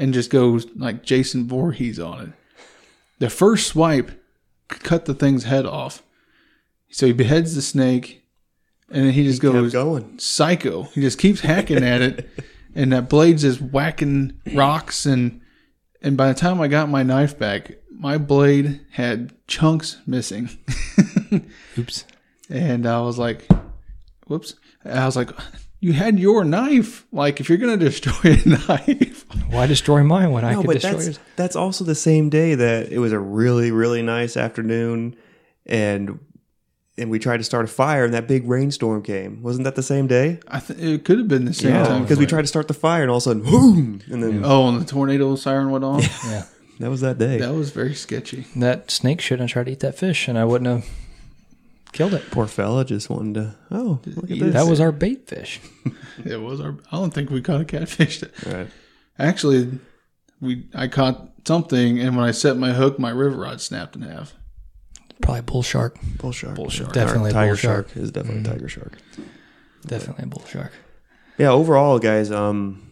and just goes like Jason Voorhees on it. The first swipe cut the thing's head off. So he beheads the snake, and then he just Kept goes going. psycho. He just keeps hacking at it, and that blade's just whacking rocks. and And by the time I got my knife back, my blade had chunks missing, Oops. and I was like, "Whoops!" I was like, "You had your knife. Like, if you're gonna destroy a knife, Why destroy mine when I No, could but destroy that's yours? that's also the same day that it was a really really nice afternoon, and and we tried to start a fire, and that big rainstorm came. Wasn't that the same day? I th- it could have been the same time because we tried to start the fire, and all of a sudden, boom, and then Oh, and the tornado siren went off. Yeah. that was that day. That was very sketchy. That snake shouldn't have tried to eat that fish, and I wouldn't have killed it. Poor fella just wanted to. Oh, look at this. That was our bait fish. It was our. I don't think we caught a catfish. right. Actually, we I caught something, and when I set my hook, my river rod snapped in half. Probably bull shark. Bull shark. Bull shark. Definitely a tiger bull shark. shark is definitely a tiger shark. Definitely a bull shark. Yeah, overall, guys, um,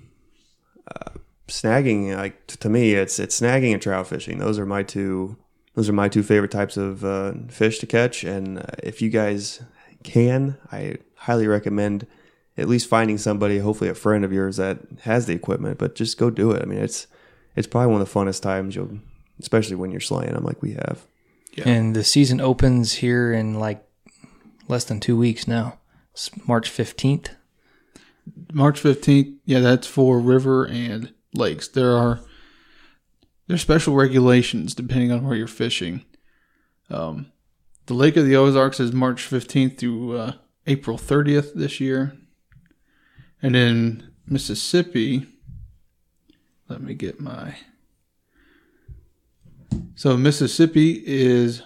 uh, snagging like to me, it's it's snagging and trout fishing. Those are my two. Those are my two favorite types of uh, fish to catch. And uh, if you guys can, I highly recommend at least finding somebody, hopefully a friend of yours that has the equipment. But just go do it. I mean, it's it's probably one of the funnest times you'll, especially when you're slaying them like we have. Yeah. And the season opens here in like less than two weeks now. It's March 15th. March 15th. Yeah, that's for river and lakes. There are there's special regulations depending on where you're fishing. Um, the Lake of the Ozarks is March 15th through uh, April 30th this year. And in Mississippi, let me get my. So Mississippi is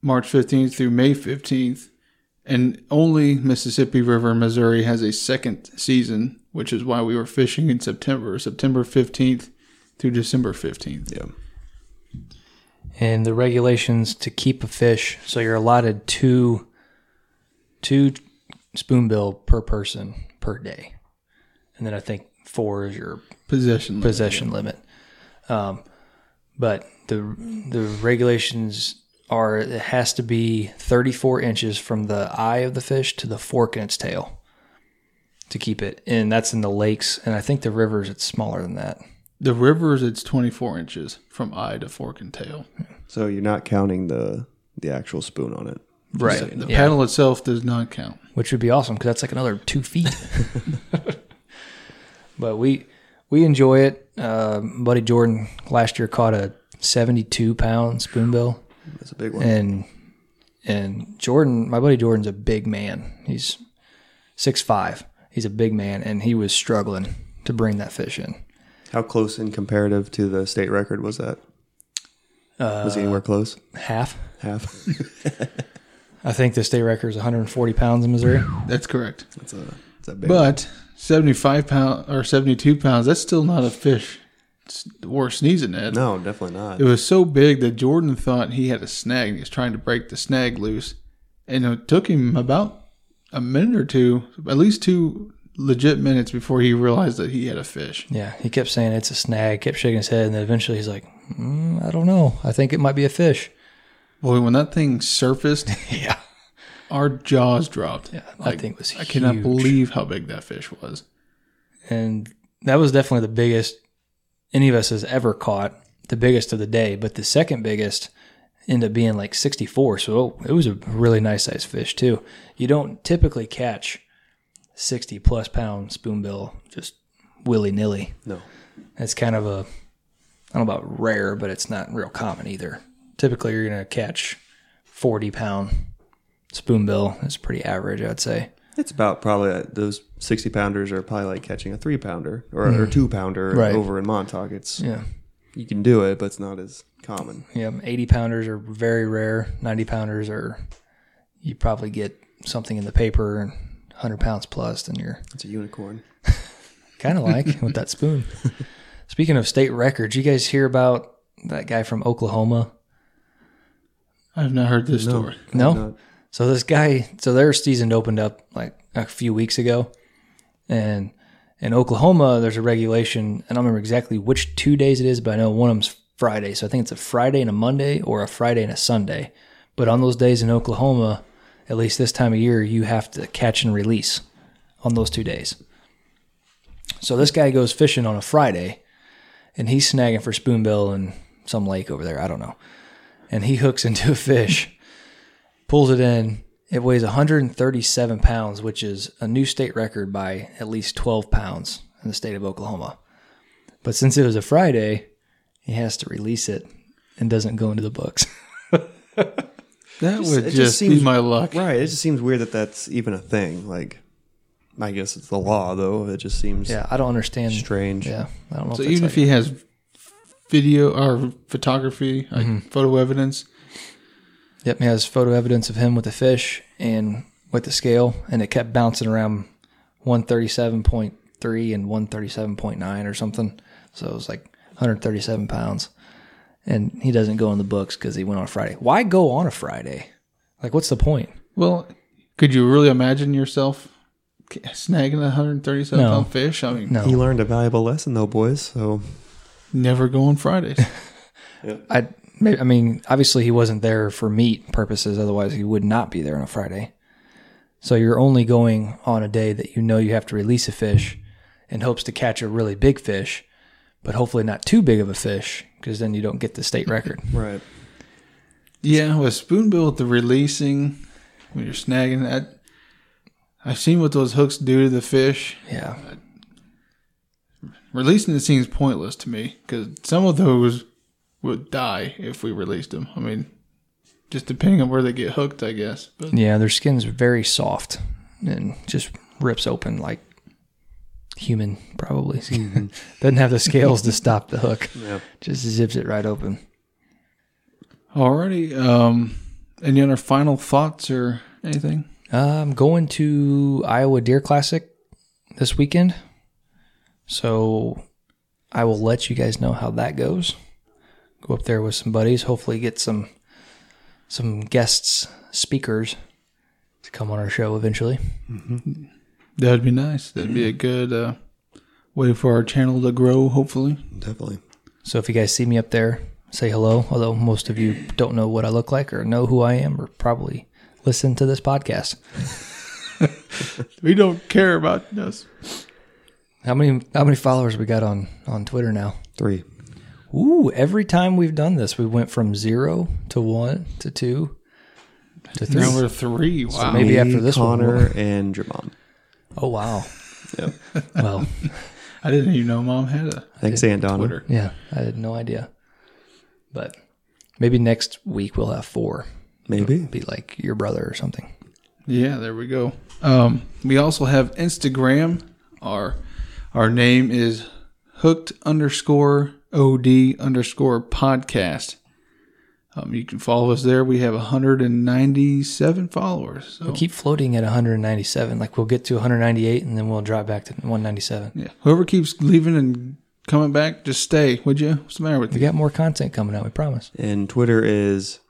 March 15th through May 15th. And only Mississippi River, Missouri has a second season, which is why we were fishing in September, September 15th through December 15th. Yeah. And the regulations to keep a fish, so you're allotted two two spoonbill per person per day. And then I think four is your Possession. limit. possession limit. Um, but the the regulations are it has to be 34 inches from the eye of the fish to the fork in its tail to keep it. And that's in the lakes. And I think the rivers it's smaller than that. The rivers, it's 24 inches from eye to fork and tail. So you're not counting the the actual spoon on it. Right. saying The Yeah. paddle itself does not count. which would be awesome because that's like another two feet. but we we enjoy it. Uh, buddy Jordan last year caught a 72 pound spoonbill, That's a big one. and and Jordan, my buddy Jordan's a big man. He's six five. He's a big man, and he was struggling to bring that fish in. How close in comparative to the state record was that? was he anywhere uh, close? Half. Half. I think the state record is 140 pounds in Missouri. That's correct. That's a that's a big. But 75 pound or 72 pounds, that's still not a fish s- worth sneezing at. no, definitely not. It was so big that Jordan thought he had a snag and he was trying to break the snag loose. And it took him about a minute or two, at least two legit minutes before he realized that he had a fish. Yeah, he kept saying it's a snag, kept shaking his head, and then eventually he's like, mm, I don't know. I think it might be a fish. Boy, when that thing surfaced, Yeah. our jaws dropped. Yeah, that thing was I cannot believe how big that fish was. And that was definitely the biggest any of us has ever caught, the biggest of the day. But the second biggest ended up being like 64. So it was a really nice sized fish, too. You don't typically catch 60 plus pound spoonbill just willy nilly. no. It's kind of a, I don't know about rare, but it's not real common either. Typically, you're going to catch 40 pound spoonbill. It's pretty average, I'd say. It's about probably uh, those sixty pounders are probably like catching a three pounder or, or two pounder Right. over in Montauk. It's Yeah. you can do it, but it's not as common. Yeah, 80 pounders are very rare. 90 pounders are, you probably get something in the paper and 100 pounds plus, then you're It's a unicorn. kind of like with that spoon. Speaking of state records, you guys hear about that guy from Oklahoma? I have not heard this story. No? So this guy, so their season opened up like a few weeks ago, and in Oklahoma, there's a regulation. And I don't remember exactly which two days it is, but I know one of them's Friday. So I think it's a Friday and a Monday, or a Friday and a Sunday. But on those days in Oklahoma, at least this time of year, you have to catch and release on those two days. So this guy goes fishing on a Friday, and he's snagging for spoonbill in some lake over there. I don't know. And he hooks into a fish pulls it in. It weighs 137 pounds, which is a new state record by at least 12 pounds in the state of Oklahoma. But since it was a Friday, he has to release it and doesn't go into the books. That Just- would it just, just be seems- my luck. Right. It just seems weird that that's even a thing. Like, I guess it's the law, though. It just seems yeah, I don't understand. strange. Yeah, I don't know. So if that's even if he has video or photography, like Mm-hmm. photo evidence, Yep, he has photo evidence of him with the fish and with the scale, and it kept bouncing around 137.3 and 137.9 or something. So it was like 137 pounds. And he doesn't go in the books because he went on a Friday. Why go on a Friday? Like, what's the point? well, could you really imagine yourself snagging a 137 No. pound fish? I mean, No. He learned a valuable lesson, though, boys. So never go on Fridays. I, I mean, obviously he wasn't there for meat purposes. Otherwise, he would not be there on a Friday. So you're only going on a day that you know you have to release a fish in hopes to catch a really big fish, but hopefully not too big of a fish because then you don't get the state record. right. Yeah, with spoonbill with the releasing when you're snagging that. I've seen what those hooks do to the fish. Yeah. Uh, releasing it seems pointless to me because some of those would die if we released them. I mean, just depending on where they get hooked, I guess. But Yeah, their skin's very soft and just rips open like human, probably. Doesn't have the scales to stop the hook. Yeah. Just zips it right open. alrighty, um, any other final thoughts or anything? I'm going to Iowa Deer Classic this weekend. So I will let you guys know how that goes. Go up there with some buddies, hopefully get some some guests, speakers to come on our show eventually. That'd be nice. That'd be a good uh, way for our channel to grow. Hopefully, Definitely. So if you guys see me up there, say hello. Although most of you don't know what I look like or know who I am or probably listen to this podcast. we don't care about us. How many how many followers we got on on Twitter now? Three. Ooh, every time we've done this, we went from zero to one to two to three. Now we're three. Wow. maybe Me, after this one, Connor we'll- and Jermon. Oh wow. Yep. Well, I didn't even know mom had a Thanks, Aunt Donna. Twitter. yeah, I had no idea. But maybe next week we'll have four. Maybe. Be like your brother or something. Yeah, there we go. Um, we also have Instagram. Our our name is hooked underscore od underscore podcast. Um, you can follow us there. We have 197 followers. So We keep floating at 197. Like we'll get to 198 and then we'll drop back to 197. yeah, whoever keeps leaving and coming back, just stay, would you? What's the matter with We you? got more content coming out. We promise. And Twitter is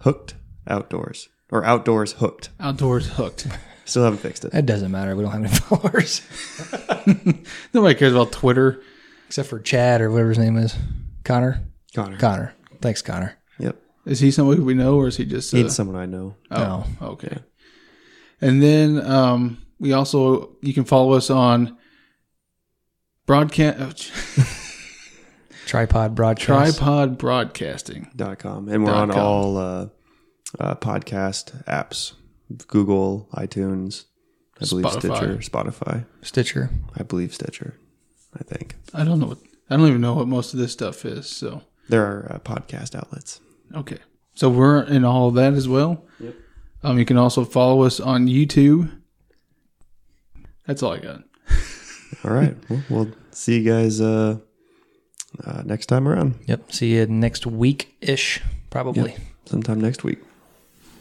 hooked outdoors or outdoors hooked. Outdoors hooked. Still haven't fixed it. It doesn't matter. We don't have any followers Nobody cares about Twitter. except for Chad or whatever his name is. Connor. Connor. Connor. Thanks, Connor. Yep. Is he somebody we know, or is he just? Uh, It's someone I know. Oh, okay. And then um, we also you can follow us on broadcast Tripod broadcast. tripod broadcasting. Dot com. And we're Dot on com. all uh, uh, podcast apps Google, iTunes, I believe Spotify. Stitcher, Spotify. Stitcher. I believe Stitcher. I think. I don't know. What, I don't even know what most of this stuff is. So There are uh, podcast outlets. Okay, so we're in all of that as well. Yep. Um, you can also follow us on YouTube. That's all I got. All right. well, we'll see you guys uh, uh, next time around. Yep. See you next week ish, probably. Sometime next week.